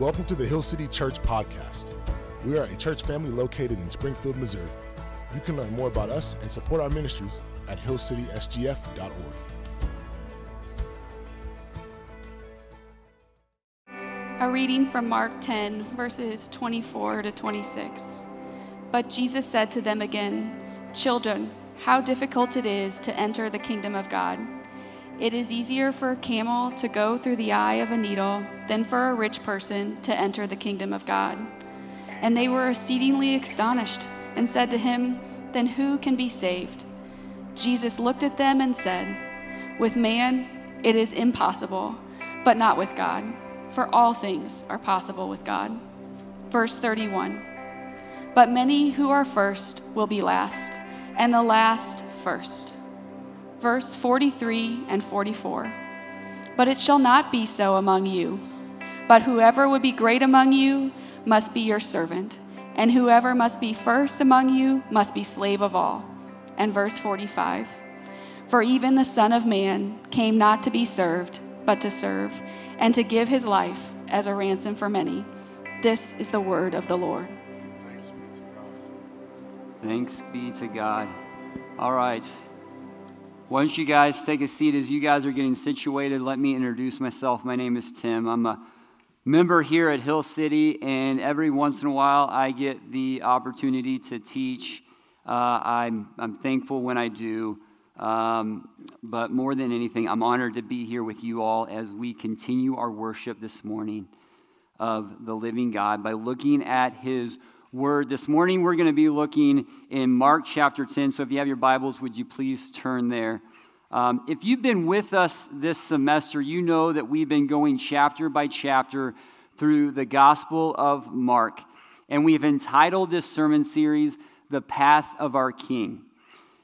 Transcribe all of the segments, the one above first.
Welcome to the Hill City Church Podcast. We are a church family located in Springfield, Missouri. You can learn more about us and support our ministries at hillcitysgf.org. A reading from Mark 10, verses 24 to 26. But Jesus said to them again, Children, how difficult it is to enter the kingdom of God. It is easier for a camel to go through the eye of a needle than for a rich person to enter the kingdom of God. And they were exceedingly astonished and said to him, Then who can be saved? Jesus looked at them and said, With man it is impossible, but not with God, for all things are possible with God. Verse 31 But many who are first will be last, and the last first verse 43 and 44. But it shall not be so among you. But whoever would be great among you must be your servant, and whoever must be first among you must be slave of all. And verse 45 For even the Son of Man came not to be served, but to serve, and to give his life as a ransom for many. This is the word of the Lord. Thanks be to God. Thanks be to God. All right. Don't you guys take a seat as you guys are getting situated? Let me introduce myself. My name is Tim. I'm a member here at Hill City, and every once in a while I get the opportunity to teach. Uh, I'm, I'm thankful when I do. Um, but more than anything, I'm honored to be here with you all as we continue our worship this morning of the living God by looking at His word. This morning, we're going to be looking in Mark chapter 10. So if you have your Bibles, would you please turn there? Um, if you've been with us this semester, you know that we've been going chapter by chapter through the Gospel of Mark. And we've entitled this sermon series, The Path of Our King.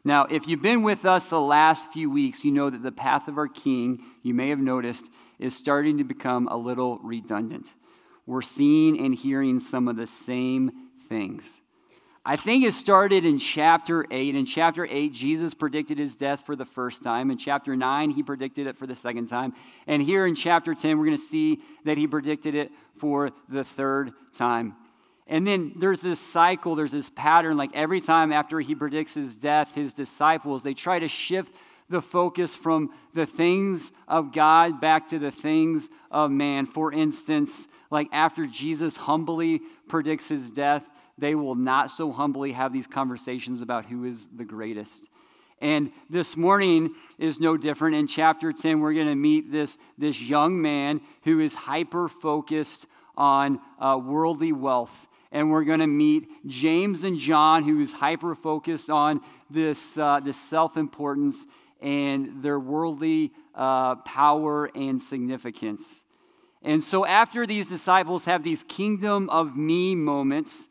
Now, if you've been with us the last few weeks, you know that the path of our King, you may have noticed, is starting to become a little redundant. We're seeing and hearing some of the same things. I think it started in chapter 8. In chapter 8, Jesus predicted his death for the first time. In chapter 9, he predicted it for the second time. And here in chapter 10, we're going to see that he predicted it for the third time. And then there's this cycle, there's this pattern. Like every time after he predicts his death, his disciples, they try to shift the focus from the things of God back to the things of man. For instance, like after Jesus humbly predicts his death, they will not so humbly have these conversations about who is the greatest. And this morning is no different. In chapter 10, we're going to meet this, this young man who is hyper focused on uh, worldly wealth. And we're going to meet James and John, who's hyper focused on this, uh, this self importance and their worldly uh, power and significance. And so, after these disciples have these kingdom of me moments,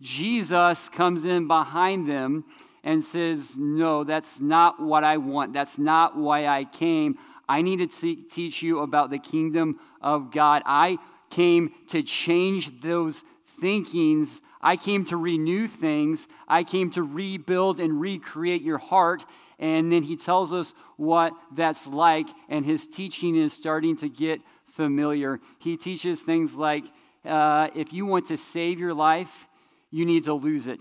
Jesus comes in behind them and says, No, that's not what I want. That's not why I came. I need to teach you about the kingdom of God. I came to change those thinkings. I came to renew things. I came to rebuild and recreate your heart. And then he tells us what that's like. And his teaching is starting to get familiar. He teaches things like uh, if you want to save your life, you need to lose it.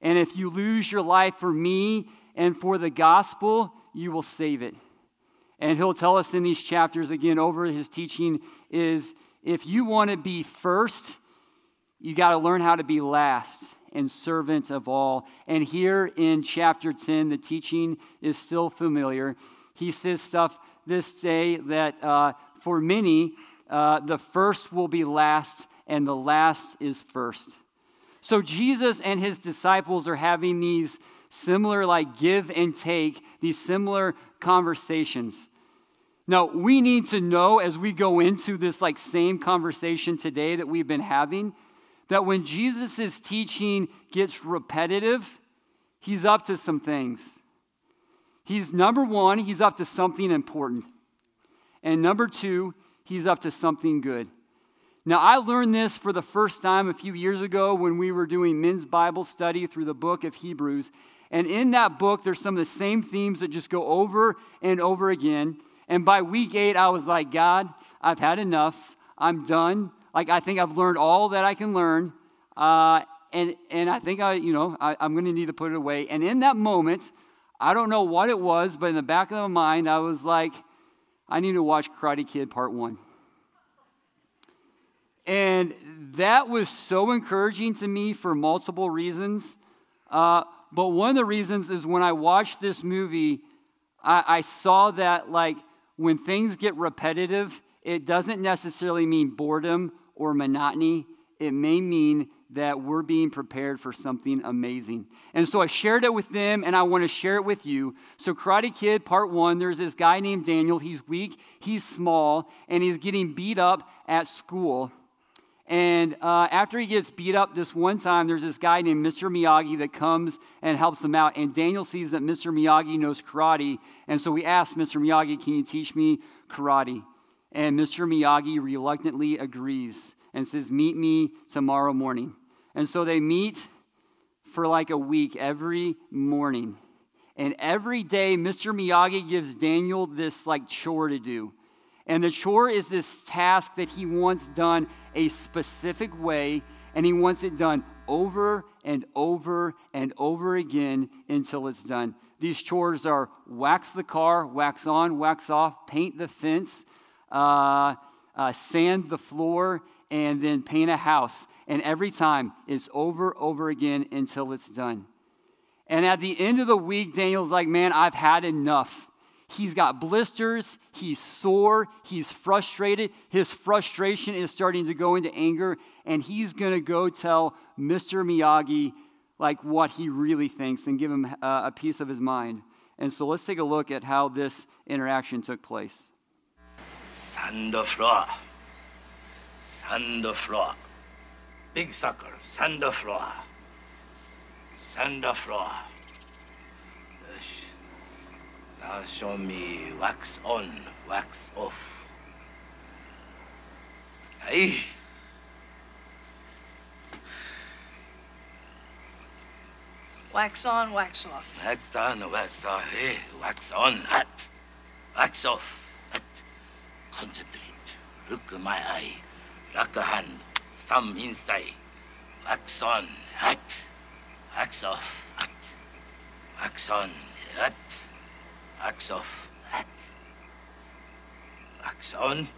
And if you lose your life for me and for the gospel, you will save it. And he'll tell us in these chapters again over his teaching is if you want to be first, you got to learn how to be last and servant of all. And here in chapter 10, the teaching is still familiar. He says stuff this day that uh, for many, uh, the first will be last and the last is first. So Jesus and his disciples are having these similar, like, give and take, these similar conversations. Now, we need to know as we go into this, like, same conversation today that we've been having, that when Jesus' teaching gets repetitive, he's up to some things. He's number one, he's up to something important. And number two, he's up to something good. Now, I learned this for the first time a few years ago when we were doing men's Bible study through the book of Hebrews. And in that book, there's some of the same themes that just go over and over again. And by week eight, I was like, God, I've had enough. I'm done. like I think I've learned all that I can learn. Uh, and, and I think I, you know, I, I'm going to need to put it away. And in that moment, I don't know what it was, but in the back of my mind, I was like, I need to watch Karate Kid Part 1. And that was so encouraging to me for multiple reasons. Uh, but one of the reasons is when I watched this movie, I, I saw that, like, when things get repetitive, it doesn't necessarily mean boredom or monotony. It may mean that we're being prepared for something amazing. And so I shared it with them and I want to share it with you. So, Karate Kid Part One, there's this guy named Daniel. He's weak, he's small, and he's getting beat up at school. And uh, after he gets beat up this one time, there's this guy named Mr. Miyagi that comes and helps him out. And Daniel sees that Mr. Miyagi knows karate. And so he asks Mr. Miyagi, Can you teach me karate? And Mr. Miyagi reluctantly agrees and says, Meet me tomorrow morning. And so they meet for like a week every morning. And every day, Mr. Miyagi gives Daniel this like chore to do. And the chore is this task that he wants done a specific way, and he wants it done over and over and over again until it's done. These chores are wax the car, wax on, wax off, paint the fence, uh, uh, sand the floor, and then paint a house. And every time it's over, over again until it's done. And at the end of the week, Daniel's like, man, I've had enough. He's got blisters, he's sore, he's frustrated. His frustration is starting to go into anger, and he's going to go tell Mr. Miyagi like what he really thinks and give him uh, a piece of his mind. And so let's take a look at how this interaction took place. Sand floor. Big sucker. Sand floor. Now show me wax on, wax off. Hey. Wax on, wax off. Wax on, wax off. Hey, wax on, hot. Wax off, hot. Concentrate. Look at my eye. Lock a hand. Thumb inside. Wax on, hot. Wax off, hot. Wax on, hot. Wax off, hot. Wax on.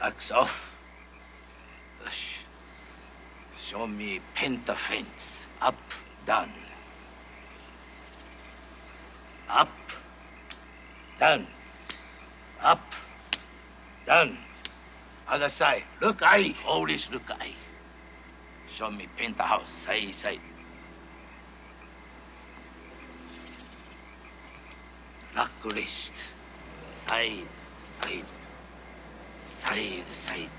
Wax off. Ush. Show me penta fence. Up, down. Up, down. Up, down. Other side. Look, eye. Always look, eye. Show me paint the house. Side, side. Wrist. Side, side. Side, side.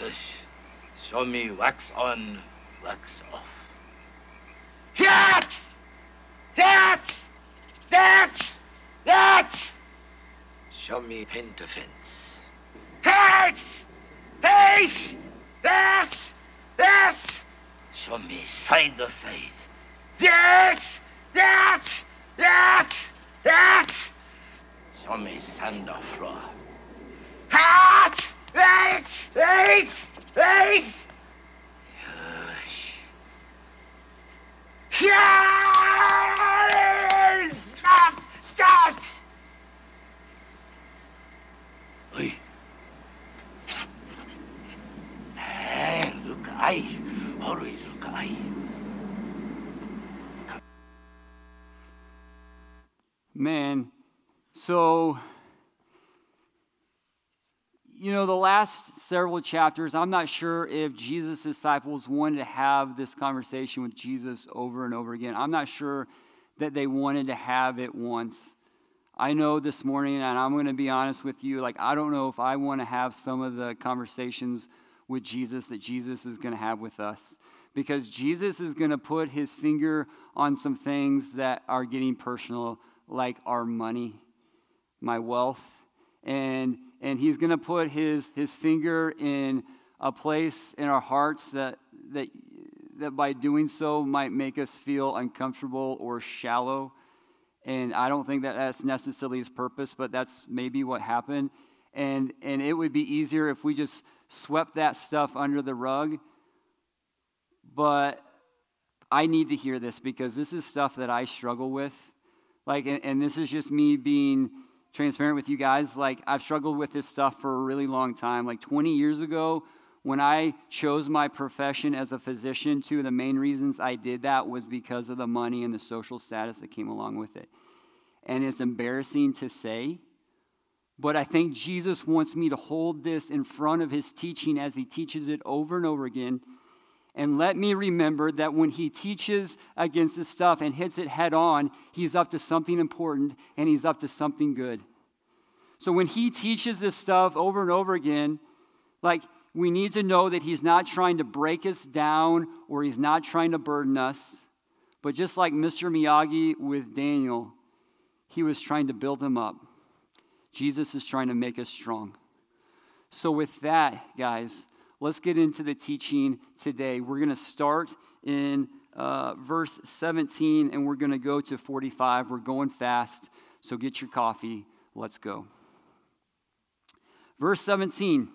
Yes. Show me wax on, wax off. That! That! That! That! Show me paint fence. That! That! That! That! Show me side to side. That! That! That! That! Show me sand or floor. That! That! That! That! Yes. Yes! Stop! Stop! Oi. Hey, look, eye. Always look, eye. Man, so, you know, the last several chapters, I'm not sure if Jesus' disciples wanted to have this conversation with Jesus over and over again. I'm not sure that they wanted to have it once. I know this morning, and I'm going to be honest with you, like, I don't know if I want to have some of the conversations with Jesus that Jesus is going to have with us. Because Jesus is going to put his finger on some things that are getting personal, like our money, my wealth, and, and he's going to put his, his finger in a place in our hearts that, that, that by doing so might make us feel uncomfortable or shallow. And I don't think that that's necessarily his purpose, but that's maybe what happened. and, and it would be easier if we just swept that stuff under the rug. But I need to hear this because this is stuff that I struggle with. Like, and, and this is just me being transparent with you guys. Like, I've struggled with this stuff for a really long time. Like, 20 years ago, when I chose my profession as a physician, two of the main reasons I did that was because of the money and the social status that came along with it. And it's embarrassing to say, but I think Jesus wants me to hold this in front of his teaching as he teaches it over and over again. And let me remember that when he teaches against this stuff and hits it head on, he's up to something important and he's up to something good. So when he teaches this stuff over and over again, like we need to know that he's not trying to break us down or he's not trying to burden us. But just like Mr. Miyagi with Daniel, he was trying to build him up. Jesus is trying to make us strong. So, with that, guys, let's get into the teaching today. We're going to start in uh, verse 17 and we're going to go to 45. We're going fast, so get your coffee. Let's go. Verse 17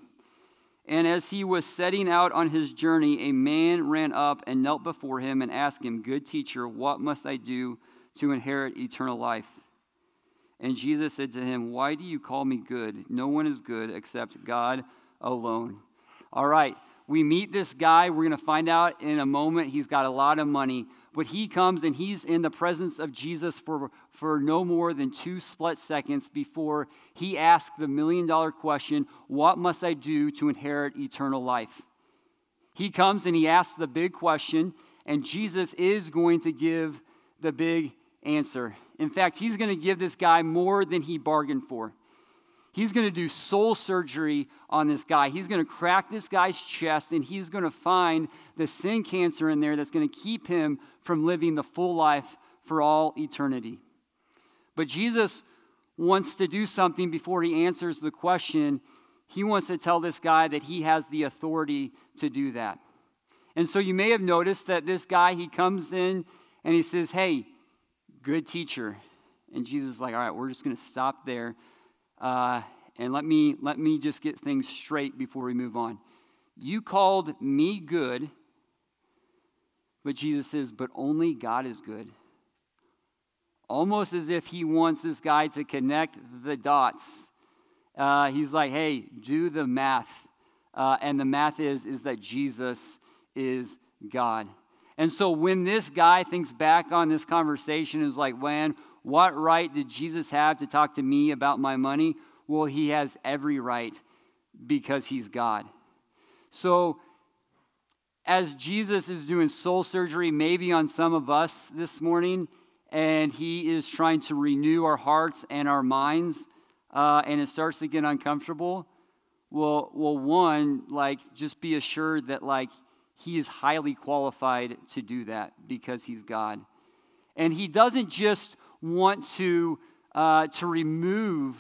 And as he was setting out on his journey, a man ran up and knelt before him and asked him, Good teacher, what must I do to inherit eternal life? And Jesus said to him, Why do you call me good? No one is good except God alone. All right, we meet this guy. We're going to find out in a moment. He's got a lot of money, but he comes and he's in the presence of Jesus for, for no more than two split seconds before he asks the million dollar question What must I do to inherit eternal life? He comes and he asks the big question, and Jesus is going to give the big answer. In fact, he's going to give this guy more than he bargained for. He's going to do soul surgery on this guy. He's going to crack this guy's chest and he's going to find the sin cancer in there that's going to keep him from living the full life for all eternity. But Jesus wants to do something before he answers the question. He wants to tell this guy that he has the authority to do that. And so you may have noticed that this guy, he comes in and he says, Hey, good teacher. And Jesus is like, all right, we're just going to stop there. Uh, and let me, let me just get things straight before we move on. You called me good, but Jesus says, but only God is good. Almost as if he wants this guy to connect the dots. Uh, he's like, hey, do the math. Uh, and the math is, is that Jesus is God. And so when this guy thinks back on this conversation, is like, man, what right did Jesus have to talk to me about my money? Well, he has every right because he's God. So as Jesus is doing soul surgery, maybe on some of us this morning, and he is trying to renew our hearts and our minds, uh, and it starts to get uncomfortable. Well, well, one, like, just be assured that, like, he is highly qualified to do that because he's God. And he doesn't just want to, uh, to remove,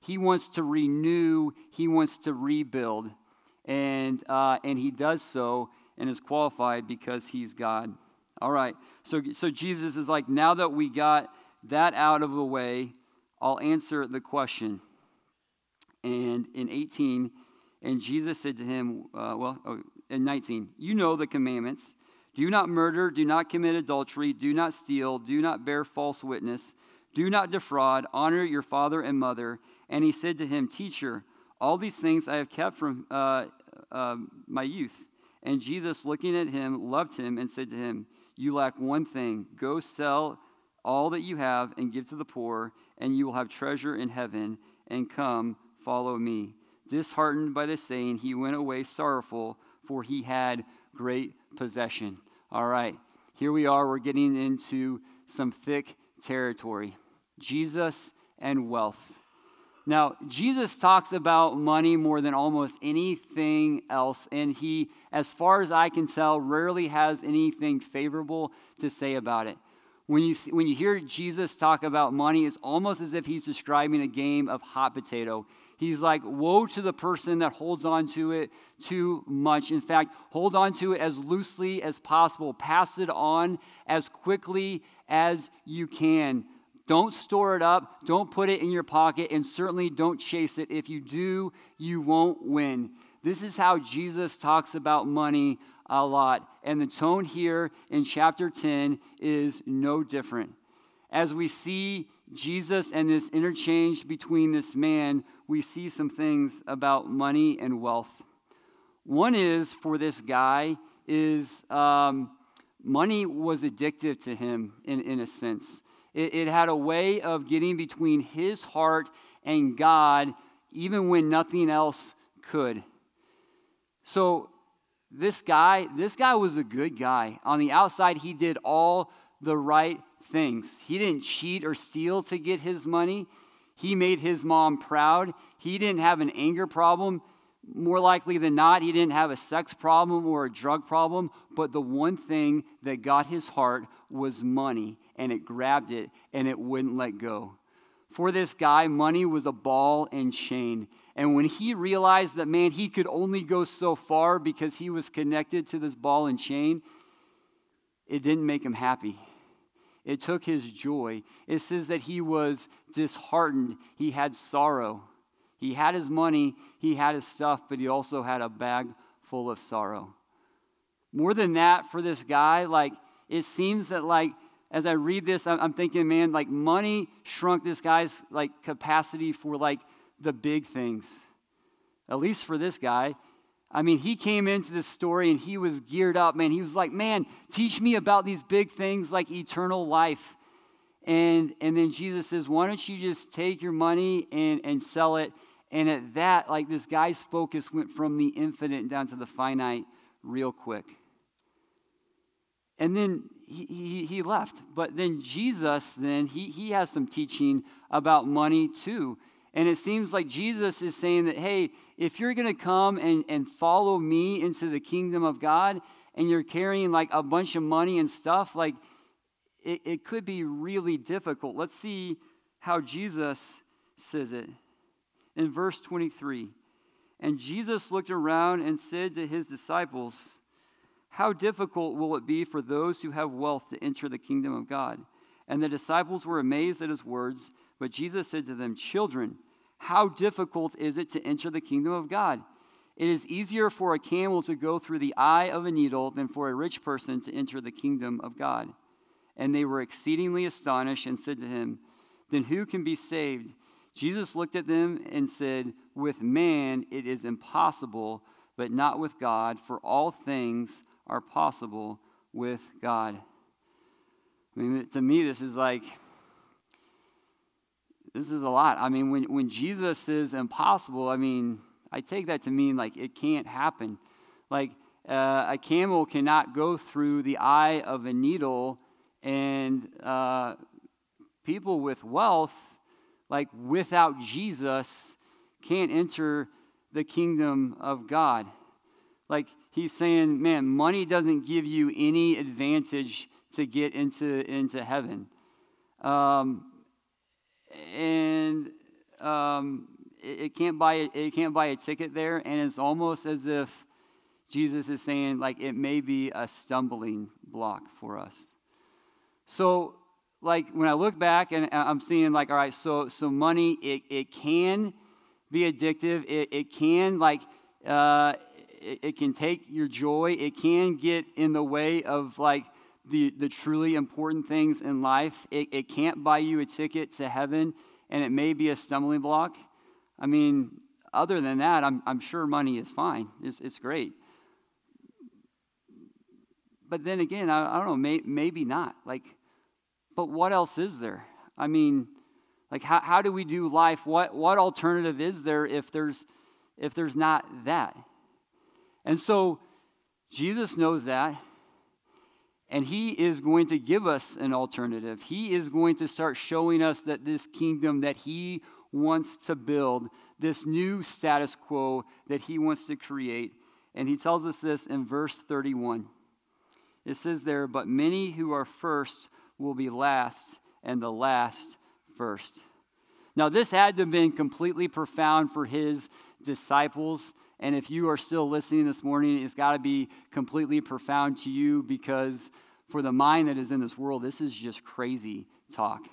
he wants to renew, he wants to rebuild. And, uh, and he does so and is qualified because he's God. All right, so, so Jesus is like, now that we got that out of the way, I'll answer the question. And in 18, and Jesus said to him, uh, well, oh, and 19. You know the commandments. Do not murder, do not commit adultery, do not steal, do not bear false witness, do not defraud, honor your father and mother. And he said to him, Teacher, all these things I have kept from uh, uh, my youth. And Jesus, looking at him, loved him and said to him, You lack one thing. Go sell all that you have and give to the poor, and you will have treasure in heaven. And come, follow me. Disheartened by this saying, he went away sorrowful for he had great possession. All right, here we are. We're getting into some thick territory Jesus and wealth. Now, Jesus talks about money more than almost anything else, and he, as far as I can tell, rarely has anything favorable to say about it. When you, when you hear Jesus talk about money, it's almost as if he's describing a game of hot potato. He's like, Woe to the person that holds on to it too much. In fact, hold on to it as loosely as possible, pass it on as quickly as you can. Don't store it up. Don't put it in your pocket. And certainly don't chase it. If you do, you won't win. This is how Jesus talks about money a lot. And the tone here in chapter 10 is no different. As we see Jesus and this interchange between this man, we see some things about money and wealth. One is for this guy is um, money was addictive to him in, in a sense. It, it had a way of getting between his heart and God, even when nothing else could. So this guy, this guy was a good guy. On the outside, he did all the right things. He didn't cheat or steal to get his money. He made his mom proud. He didn't have an anger problem. More likely than not, he didn't have a sex problem or a drug problem. But the one thing that got his heart was money, and it grabbed it and it wouldn't let go. For this guy, money was a ball and chain. And when he realized that, man, he could only go so far because he was connected to this ball and chain, it didn't make him happy. It took his joy. It says that he was disheartened. He had sorrow. He had his money, he had his stuff, but he also had a bag full of sorrow. More than that, for this guy, like, it seems that, like, as I read this, I'm thinking, man, like, money shrunk this guy's, like, capacity for, like, the big things. At least for this guy. I mean, he came into this story and he was geared up, man. He was like, man, teach me about these big things like eternal life. And, and then Jesus says, why don't you just take your money and, and sell it? And at that, like this guy's focus went from the infinite down to the finite real quick. And then he, he, he left. But then Jesus, then, he, he has some teaching about money too. And it seems like Jesus is saying that, hey, if you're going to come and, and follow me into the kingdom of God and you're carrying like a bunch of money and stuff, like it, it could be really difficult. Let's see how Jesus says it. In verse 23, and Jesus looked around and said to his disciples, How difficult will it be for those who have wealth to enter the kingdom of God? And the disciples were amazed at his words, but Jesus said to them, Children, how difficult is it to enter the kingdom of God? It is easier for a camel to go through the eye of a needle than for a rich person to enter the kingdom of God. And they were exceedingly astonished and said to him, Then who can be saved? Jesus looked at them and said, With man it is impossible, but not with God, for all things are possible with God. I mean, to me, this is like, this is a lot. I mean, when, when Jesus says impossible, I mean, I take that to mean like it can't happen. Like uh, a camel cannot go through the eye of a needle, and uh, people with wealth, like without Jesus, can't enter the kingdom of God. Like he's saying, man, money doesn't give you any advantage to get into, into heaven. Um, and um, it, it, can't buy it can't buy a ticket there, and it's almost as if Jesus is saying like it may be a stumbling block for us. So, like when I look back and I'm seeing like, all right, so so money it it can be addictive. It it can like. Uh, it, it can take your joy. It can get in the way of like the, the truly important things in life. It, it can't buy you a ticket to heaven, and it may be a stumbling block. I mean, other than that, I'm, I'm sure money is fine. It's, it's great. But then again, I, I don't know, may, maybe not. Like, but what else is there? I mean, like how, how do we do life? What, what alternative is there if there's, if there's not that? And so Jesus knows that. And he is going to give us an alternative. He is going to start showing us that this kingdom that he wants to build, this new status quo that he wants to create. And he tells us this in verse 31. It says there, But many who are first will be last, and the last first. Now, this had to have been completely profound for his disciples. And if you are still listening this morning, it's got to be completely profound to you because for the mind that is in this world, this is just crazy talk.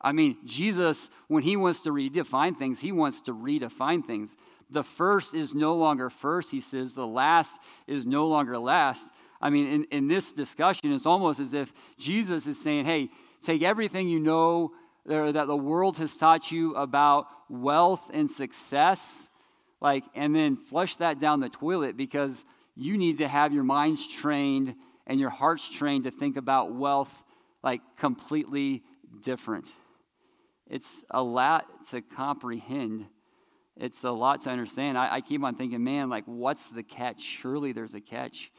I mean, Jesus, when he wants to redefine things, he wants to redefine things. The first is no longer first, he says. The last is no longer last. I mean, in, in this discussion, it's almost as if Jesus is saying, hey, take everything you know that the world has taught you about wealth and success, like, and then flush that down the toilet because you need to have your minds trained and your hearts trained to think about wealth like completely different. It's a lot to comprehend. It's a lot to understand. I, I keep on thinking, man, like, what's the catch? Surely there's a catch.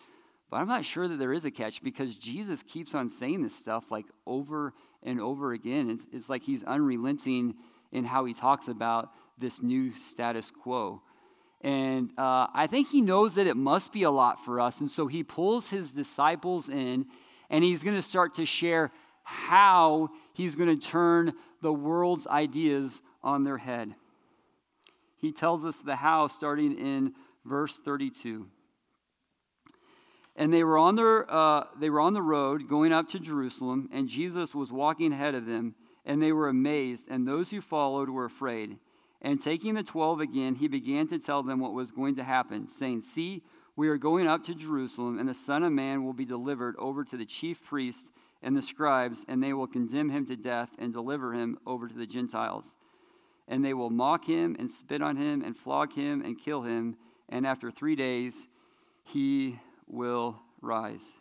But I'm not sure that there is a catch because Jesus keeps on saying this stuff like over and over again. It's, it's like he's unrelenting in how he talks about this new status quo. And uh, I think he knows that it must be a lot for us. And so he pulls his disciples in and he's going to start to share how he's going to turn the world's ideas on their head. He tells us the how starting in verse 32. And they were on their uh, they were on the road going up to Jerusalem, and Jesus was walking ahead of them, and they were amazed, and those who followed were afraid. And taking the twelve again, he began to tell them what was going to happen, saying, See, we are going up to Jerusalem, and the Son of Man will be delivered over to the chief priests and the scribes, and they will condemn him to death and deliver him over to the Gentiles. And they will mock him and spit on him and flog him and kill him, and after three days he will rise.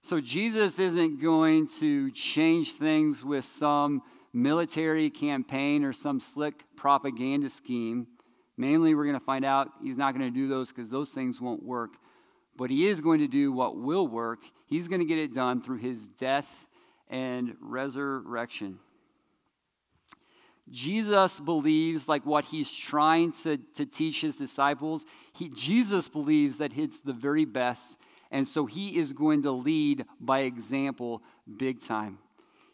So Jesus isn't going to change things with some military campaign or some slick propaganda scheme. Mainly, we're going to find out he's not going to do those because those things won't work. But he is going to do what will work. He's going to get it done through his death and resurrection. Jesus believes, like what he's trying to, to teach his disciples, he, Jesus believes that it's the very best. And so he is going to lead by example big time.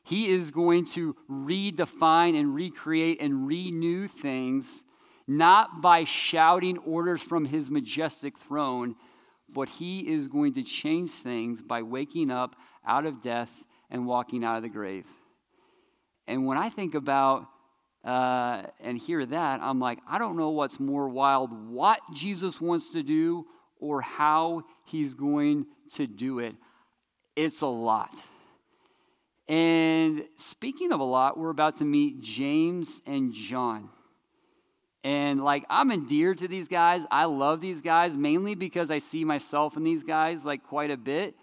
He is going to redefine and recreate and renew things, not by shouting orders from his majestic throne, but he is going to change things by waking up out of death and walking out of the grave. And when I think about uh, and hear that, I'm like, I don't know what's more wild, what Jesus wants to do or how he's going to do it. It's a lot. And speaking of a lot, we're about to meet James and John. And like, I'm endeared to these guys. I love these guys mainly because I see myself in these guys like quite a bit.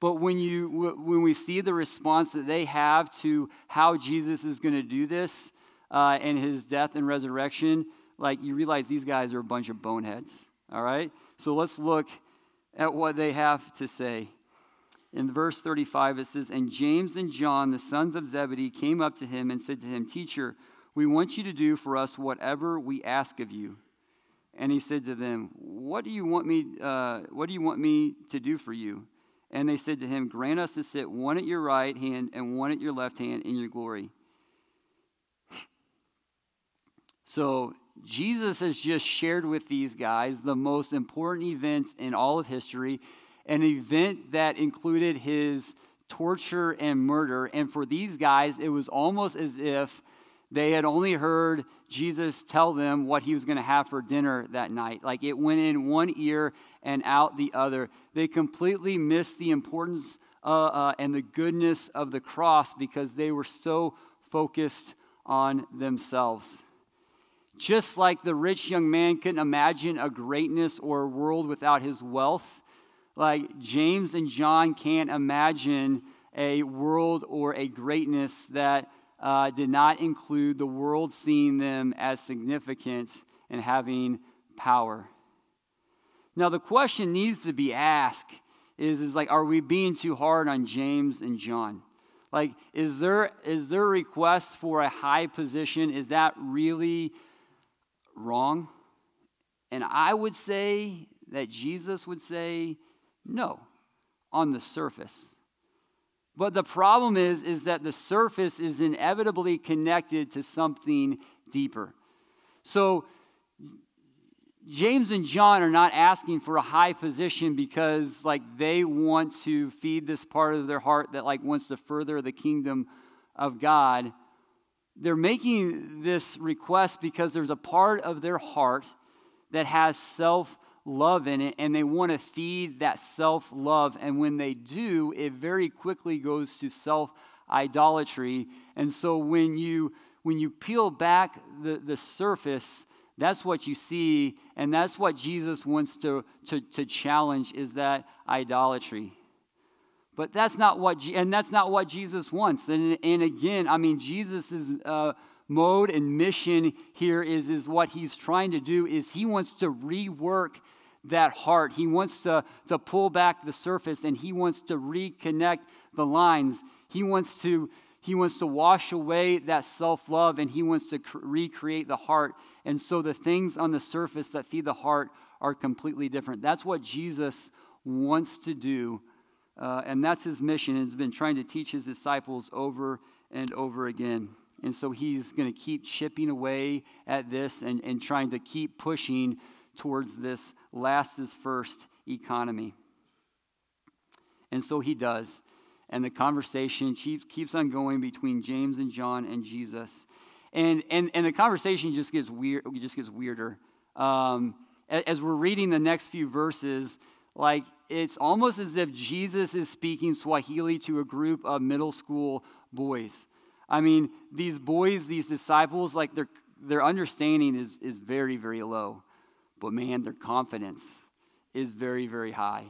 But when you when we see the response that they have to how Jesus is going to do this, uh, and his death and resurrection, like you realize these guys are a bunch of boneheads. All right? So let's look at what they have to say. In verse 35, it says, And James and John, the sons of Zebedee, came up to him and said to him, Teacher, we want you to do for us whatever we ask of you. And he said to them, What do you want me, uh, what do you want me to do for you? And they said to him, Grant us to sit one at your right hand and one at your left hand in your glory. So, Jesus has just shared with these guys the most important events in all of history, an event that included his torture and murder. And for these guys, it was almost as if they had only heard Jesus tell them what he was going to have for dinner that night. Like it went in one ear and out the other. They completely missed the importance uh, uh, and the goodness of the cross because they were so focused on themselves. Just like the rich young man couldn't imagine a greatness or a world without his wealth, like James and John can't imagine a world or a greatness that uh, did not include the world seeing them as significant and having power. Now, the question needs to be asked is, is like, are we being too hard on James and John? Like, is there, is there a request for a high position? Is that really wrong? And I would say that Jesus would say, no, on the surface. But the problem is, is that the surface is inevitably connected to something deeper. So James and John are not asking for a high position because like they want to feed this part of their heart that like wants to further the kingdom of God, they're making this request because there's a part of their heart that has self love in it and they want to feed that self love. And when they do, it very quickly goes to self idolatry. And so when you when you peel back the, the surface, that's what you see, and that's what Jesus wants to, to, to challenge is that idolatry. But that's not what, and that's not what Jesus wants. And, and again, I mean, Jesus' uh, mode and mission here is, is what he's trying to do is he wants to rework that heart. He wants to, to pull back the surface and he wants to reconnect the lines. He wants to, he wants to wash away that self love and he wants to cr- recreate the heart. And so the things on the surface that feed the heart are completely different. That's what Jesus wants to do uh, and that's his mission. He's been trying to teach his disciples over and over again. And so he's going to keep chipping away at this and, and trying to keep pushing towards this last is first economy. And so he does. And the conversation keeps, on going between James and John and Jesus. And, and, and the conversation just gets, weird, just gets weirder. Um, as we're reading the next few verses, like it's almost as if Jesus is speaking Swahili to a group of middle school boys. I mean, these boys, these disciples, like their, their understanding is, is very, very low. But man, their confidence is very, very high.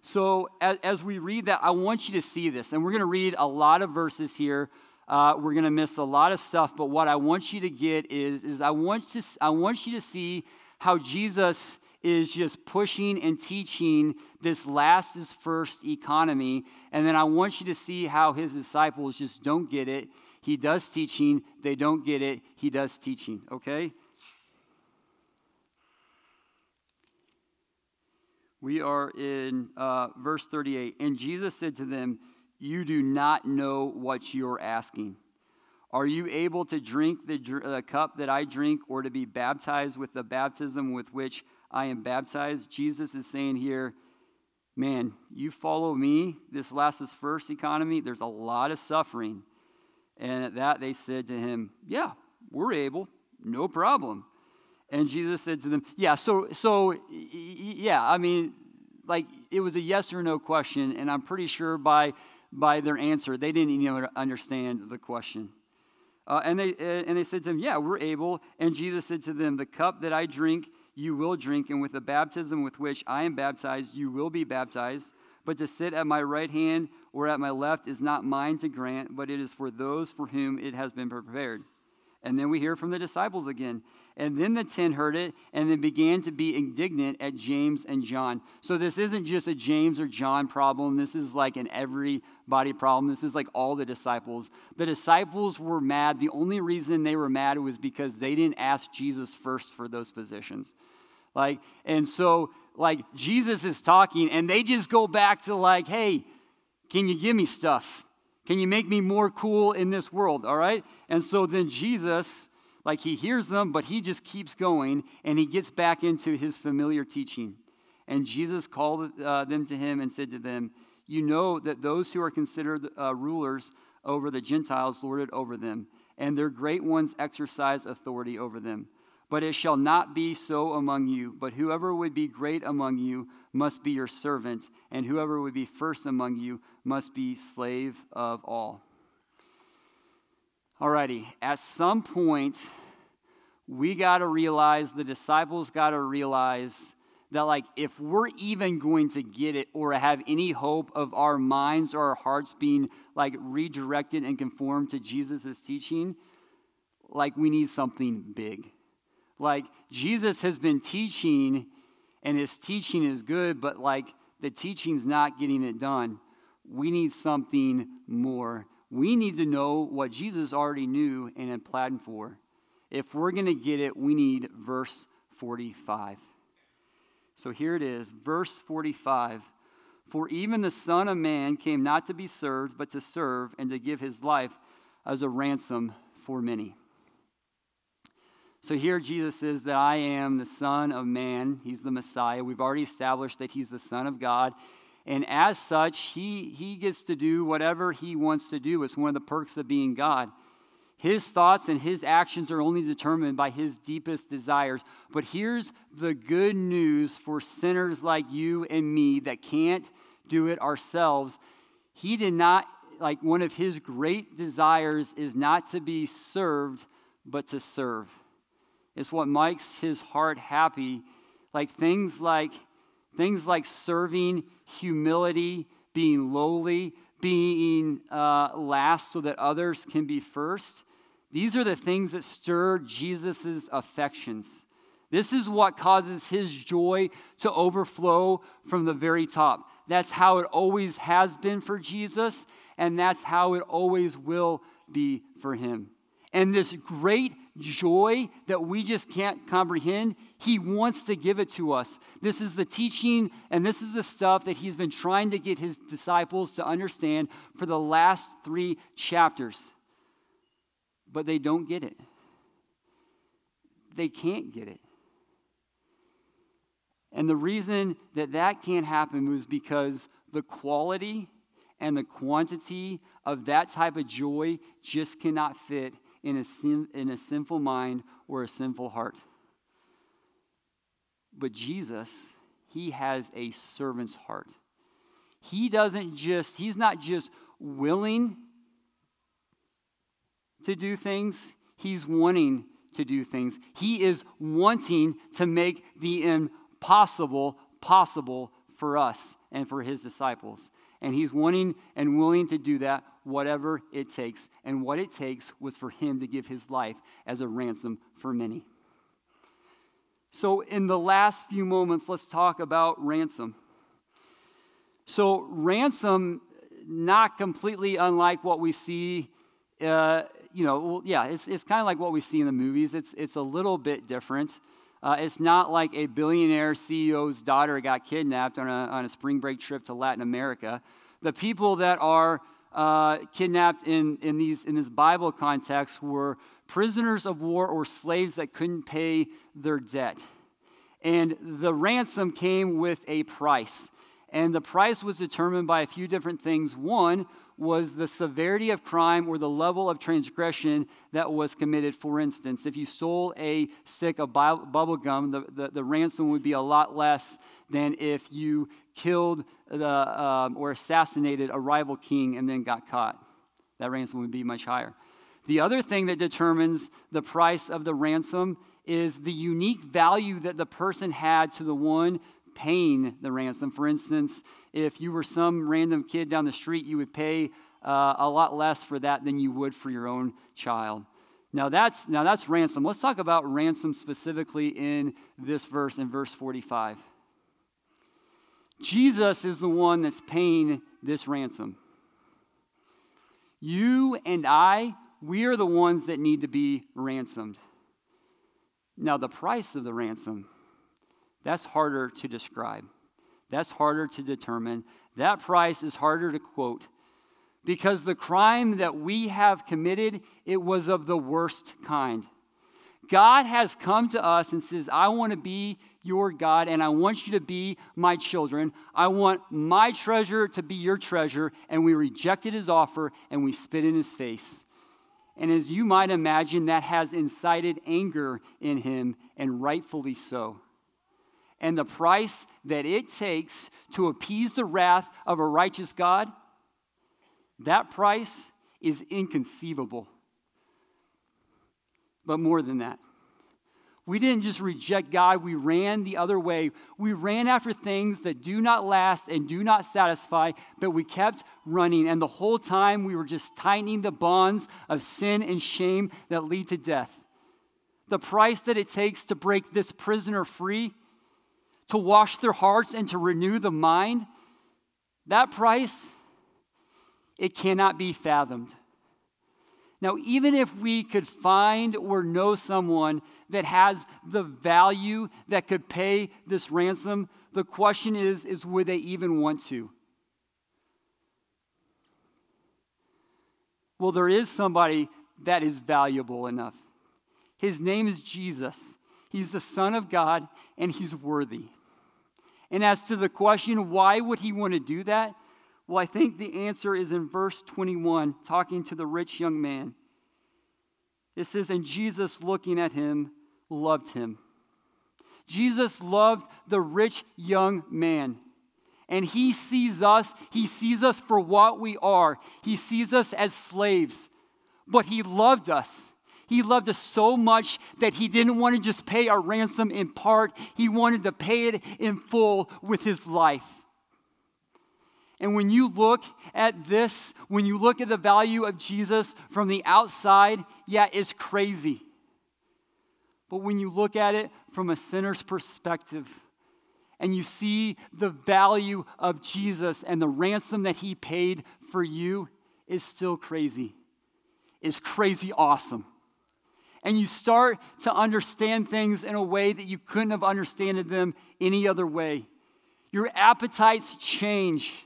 So as, as we read that, I want you to see this. And we're going to read a lot of verses here. Uh, we're going to miss a lot of stuff. But what I want you to get is, is I, want to, I want you to see how Jesus is just pushing and teaching this last is first economy. And then I want you to see how his disciples just don't get it. He does teaching, they don't get it. He does teaching, okay? We are in uh, verse 38. And Jesus said to them, You do not know what you're asking. Are you able to drink the, the cup that I drink or to be baptized with the baptism with which I am baptized. Jesus is saying here, man, you follow me, this last is first economy, there's a lot of suffering. And at that they said to him, Yeah, we're able, no problem. And Jesus said to them, Yeah, so so yeah, I mean, like it was a yes or no question, and I'm pretty sure by by their answer, they didn't even understand the question. Uh, and they and they said to him, Yeah, we're able. And Jesus said to them, The cup that I drink you will drink, and with the baptism with which I am baptized, you will be baptized. But to sit at my right hand or at my left is not mine to grant, but it is for those for whom it has been prepared. And then we hear from the disciples again. And then the ten heard it and then began to be indignant at James and John. So this isn't just a James or John problem. This is like an everybody problem. This is like all the disciples. The disciples were mad. The only reason they were mad was because they didn't ask Jesus first for those positions. Like, and so like Jesus is talking and they just go back to like, hey, can you give me stuff? Can you make me more cool in this world? All right? And so then Jesus, like he hears them, but he just keeps going and he gets back into his familiar teaching. And Jesus called uh, them to him and said to them, You know that those who are considered uh, rulers over the Gentiles lord it over them, and their great ones exercise authority over them. But it shall not be so among you. But whoever would be great among you must be your servant, and whoever would be first among you must be slave of all. Alrighty, at some point, we got to realize, the disciples got to realize that, like, if we're even going to get it or have any hope of our minds or our hearts being, like, redirected and conformed to Jesus' teaching, like, we need something big. Like, Jesus has been teaching, and his teaching is good, but, like, the teaching's not getting it done we need something more. We need to know what Jesus already knew and had planned for. If we're going to get it, we need verse 45. So here it is, verse 45. For even the Son of Man came not to be served, but to serve and to give his life as a ransom for many. So here Jesus says that I am the Son of Man. He's the Messiah. We've already established that he's the Son of God. And as such, he, he gets to do whatever he wants to do. It's one of the perks of being God. His thoughts and his actions are only determined by his deepest desires. But here's the good news for sinners like you and me that can't do it ourselves. He did not, like, one of his great desires is not to be served, but to serve. It's what makes his heart happy. Like things like things like serving, humility, being lowly, being uh, last so that others can be first. These are the things that stir Jesus' affections. This is what causes his joy to overflow from the very top. That's how it always has been for Jesus, and that's how it always will be for him. And this great joy that we just can't comprehend, he wants to give it to us. This is the teaching, and this is the stuff that he's been trying to get his disciples to understand for the last three chapters but they don't get it. They can't get it. And the reason that that can't happen was because the quality and the quantity of that type of joy just cannot fit in a, sin, in a sinful mind or a sinful heart. But Jesus, he has a servant's heart. He doesn't just, he's not just willing to do things, he's wanting to do things. He is wanting to make the impossible possible for us and for his disciples. And he's wanting and willing to do that, whatever it takes. And what it takes was for him to give his life as a ransom for many. So, in the last few moments, let's talk about ransom. So, ransom, not completely unlike what we see uh, you know, well, yeah, it's, it's kind of like what we see in the movies. It's, it's a little bit different. Uh, it's not like a billionaire CEO's daughter got kidnapped on a, on a spring break trip to Latin America. The people that are uh, kidnapped in, in, these, in this Bible context were prisoners of war or slaves that couldn't pay their debt. And the ransom came with a price. And the price was determined by a few different things. One was the severity of crime or the level of transgression that was committed. For instance, if you stole a stick of bubble gum, the, the, the ransom would be a lot less than if you killed the, um, or assassinated a rival king and then got caught. That ransom would be much higher. The other thing that determines the price of the ransom is the unique value that the person had to the one paying the ransom. For instance, if you were some random kid down the street, you would pay uh, a lot less for that than you would for your own child. Now that's, now that's ransom. Let's talk about ransom specifically in this verse, in verse 45. Jesus is the one that's paying this ransom. You and I, we are the ones that need to be ransomed. Now, the price of the ransom that's harder to describe. That's harder to determine. That price is harder to quote because the crime that we have committed, it was of the worst kind. God has come to us and says, I want to be your God and I want you to be my children. I want my treasure to be your treasure. And we rejected his offer and we spit in his face. And as you might imagine, that has incited anger in him, and rightfully so and the price that it takes to appease the wrath of a righteous God, that price is inconceivable. But more than that, we didn't just reject God, we ran the other way. We ran after things that do not last and do not satisfy, but we kept running. And the whole time we were just tightening the bonds of sin and shame that lead to death. The price that it takes to break this prisoner free to wash their hearts and to renew the mind, that price, it cannot be fathomed. Now, even if we could find or know someone that has the value that could pay this ransom, the question is, is would they even want to? Well, there is somebody that is valuable enough. His name is Jesus. He's the Son of God, and he's worthy. And as to the question, why would he want to do that? Well, I think the answer is in verse 21, talking to the rich young man. It says, and Jesus looking at him loved him. Jesus loved the rich young man. And he sees us, he sees us for what we are. He sees us as slaves. But he loved us. He loved us so much that he didn't want to just pay our ransom in part, he wanted to pay it in full with his life. And when you look at this, when you look at the value of Jesus from the outside, yeah, it's crazy. But when you look at it from a sinner's perspective, and you see the value of Jesus and the ransom that he paid for you, is still crazy. Is crazy awesome. And you start to understand things in a way that you couldn't have understood them any other way. Your appetites change.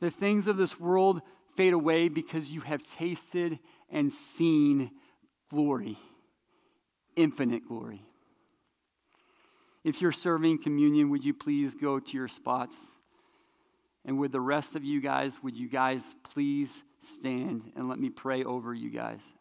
The things of this world fade away because you have tasted and seen glory, infinite glory. If you're serving communion, would you please go to your spots? And with the rest of you guys, would you guys please stand and let me pray over you guys?